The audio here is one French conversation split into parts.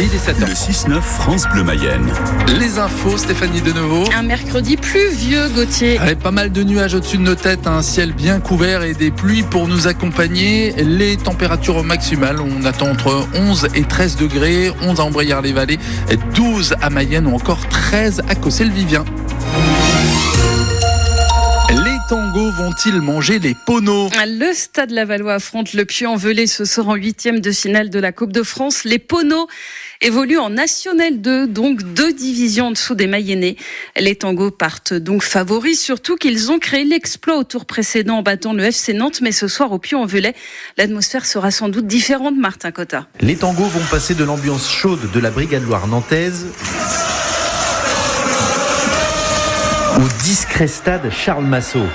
Et il est 7 Le 6-9 France Bleu Mayenne. Les infos, Stéphanie de nouveau. Un mercredi pluvieux, Gauthier. Avec pas mal de nuages au-dessus de nos têtes, un ciel bien couvert et des pluies pour nous accompagner. Les températures maximales, on attend entre 11 et 13 degrés, 11 à Embrayères-les-Vallées, 12 à Mayenne ou encore 13 à Cossé-le-Vivien. Les tangos vont-ils manger les poneaux? Le Stade Lavallois affronte le Puy-en-Velay ce soir en huitième de finale de la Coupe de France. Les poneaux évoluent en National 2, donc deux divisions en dessous des Mayennais. Les tangos partent donc favoris, surtout qu'ils ont créé l'exploit au tour précédent en battant le FC Nantes, mais ce soir au Puy-en-Velay, l'atmosphère sera sans doute différente, Martin Cotta. Les tangos vont passer de l'ambiance chaude de la Brigade Loire nantaise au discret stade Charles Massot.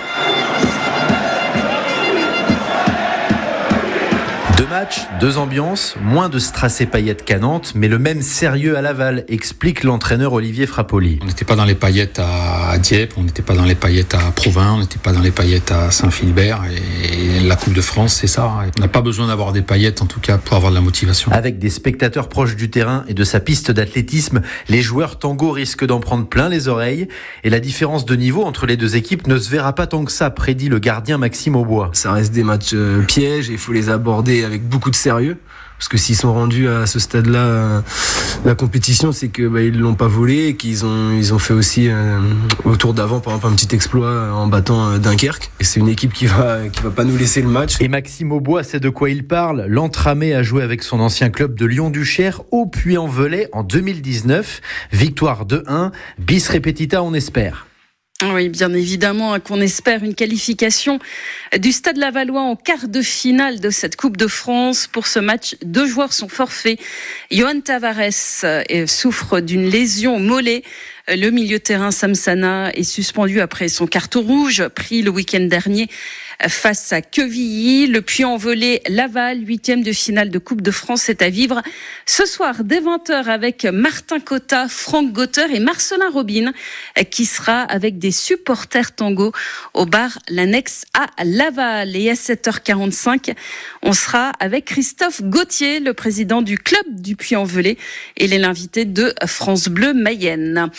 Deux matchs, deux ambiances, moins de strass et paillettes qu'à Nantes, mais le même sérieux à Laval, explique l'entraîneur Olivier Frappoli. On n'était pas dans les paillettes à Dieppe, on n'était pas dans les paillettes à Provins, on n'était pas dans les paillettes à Saint-Philbert. Et la Coupe de France, c'est ça. On n'a pas besoin d'avoir des paillettes, en tout cas, pour avoir de la motivation. Avec des spectateurs proches du terrain et de sa piste d'athlétisme, les joueurs tango risquent d'en prendre plein les oreilles. Et la différence de niveau entre les deux équipes ne se verra pas tant que ça, prédit le gardien Maxime Aubois. Ça reste des matchs euh, pièges et il faut les aborder avec beaucoup de sérieux. Parce que s'ils sont rendus à ce stade-là, euh, la compétition, c'est que bah, ils l'ont pas volé et qu'ils ont ils ont fait aussi euh, au tour d'avant, par exemple, un petit exploit en battant euh, Dunkerque. Et c'est une équipe qui va qui va pas nous laisser le match. Et Maxime Aubois sait de quoi il parle. L'entramé a joué avec son ancien club de Lyon-Duchère au Puy-en-Velay en 2019. Victoire 2-1. Bis repetita, on espère. Oui, bien évidemment, hein, qu'on espère une qualification du Stade Lavallois en quart de finale de cette Coupe de France. Pour ce match, deux joueurs sont forfaits. Johan Tavares euh, souffre d'une lésion mollet. Le milieu terrain Samsana est suspendu après son carton rouge pris le week-end dernier face à Quevilly. Le Puy-en-Velay Laval, huitième de finale de Coupe de France, est à vivre ce soir dès 20h avec Martin Cotta, Franck Gauter et Marcelin Robin qui sera avec des supporters tango au bar L'Annexe à Laval. Et à 7h45, on sera avec Christophe Gauthier, le président du club du Puy-en-Velay. Il est l'invité de France Bleu Mayenne.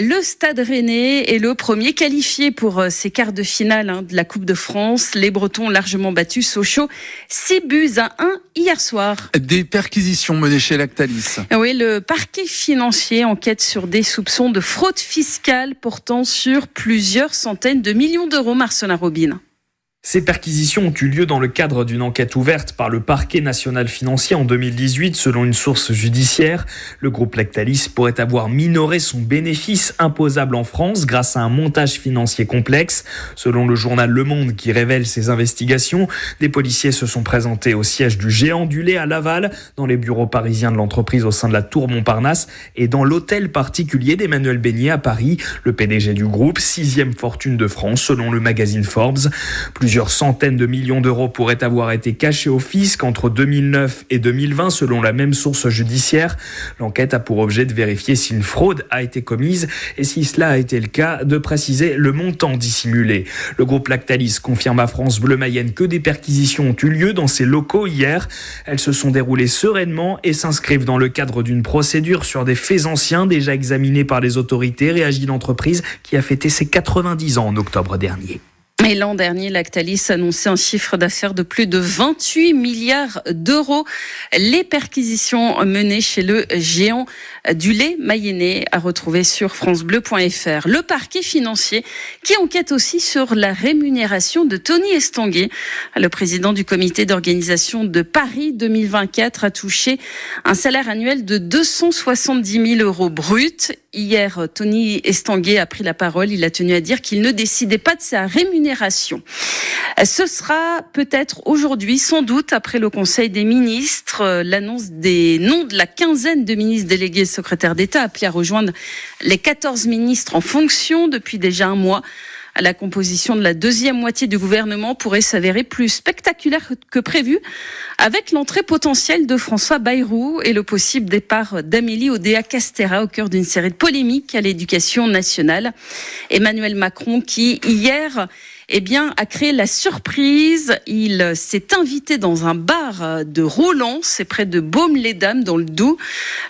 Le Stade Rennais est le premier qualifié pour ces quarts de finale hein, de la Coupe de France. Les Bretons largement battus Sochaux 6 buts à 1 hier soir. Des perquisitions menées chez Lactalis. Oui, le parquet financier enquête sur des soupçons de fraude fiscale portant sur plusieurs centaines de millions d'euros, Marcelin Robin. Ces perquisitions ont eu lieu dans le cadre d'une enquête ouverte par le parquet national financier en 2018. Selon une source judiciaire, le groupe Lactalis pourrait avoir minoré son bénéfice imposable en France grâce à un montage financier complexe. Selon le journal Le Monde qui révèle ces investigations, des policiers se sont présentés au siège du géant du lait à Laval, dans les bureaux parisiens de l'entreprise au sein de la Tour Montparnasse et dans l'hôtel particulier d'Emmanuel Beignet à Paris, le PDG du groupe, sixième fortune de France selon le magazine Forbes. Centaines de millions d'euros pourraient avoir été cachés au fisc entre 2009 et 2020 selon la même source judiciaire. L'enquête a pour objet de vérifier si une fraude a été commise et si cela a été le cas, de préciser le montant dissimulé. Le groupe Lactalis confirme à France Bleu Mayenne que des perquisitions ont eu lieu dans ses locaux hier. Elles se sont déroulées sereinement et s'inscrivent dans le cadre d'une procédure sur des faits anciens déjà examinés par les autorités, réagit l'entreprise qui a fêté ses 90 ans en octobre dernier. Et l'an dernier, Lactalis annonçait un chiffre d'affaires de plus de 28 milliards d'euros. Les perquisitions menées chez le géant du lait mayennais à retrouver sur francebleu.fr. Le parquet financier qui enquête aussi sur la rémunération de Tony Estanguet. Le président du comité d'organisation de Paris 2024 a touché un salaire annuel de 270 000 euros brut. Hier, Tony Estanguet a pris la parole. Il a tenu à dire qu'il ne décidait pas de sa rémunération. Ce sera peut-être aujourd'hui, sans doute, après le Conseil des ministres, l'annonce des noms de la quinzaine de ministres délégués secrétaire d'État appelé à rejoindre les 14 ministres en fonction depuis déjà un mois. La composition de la deuxième moitié du gouvernement pourrait s'avérer plus spectaculaire que prévu, avec l'entrée potentielle de François Bayrou et le possible départ d'Amélie Odea Castera au cœur d'une série de polémiques à l'éducation nationale. Emmanuel Macron qui, hier, eh bien, a créé la surprise. Il s'est invité dans un bar de Roland, c'est près de Baume-les-Dames, dans le Doubs.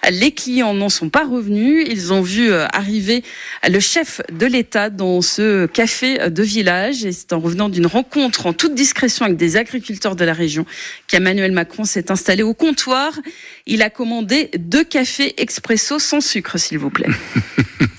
Les clients n'en sont pas revenus. Ils ont vu arriver le chef de l'État dans ce café de village. Et c'est en revenant d'une rencontre en toute discrétion avec des agriculteurs de la région qu'Emmanuel Macron s'est installé au comptoir. Il a commandé deux cafés expresso sans sucre, s'il vous plaît.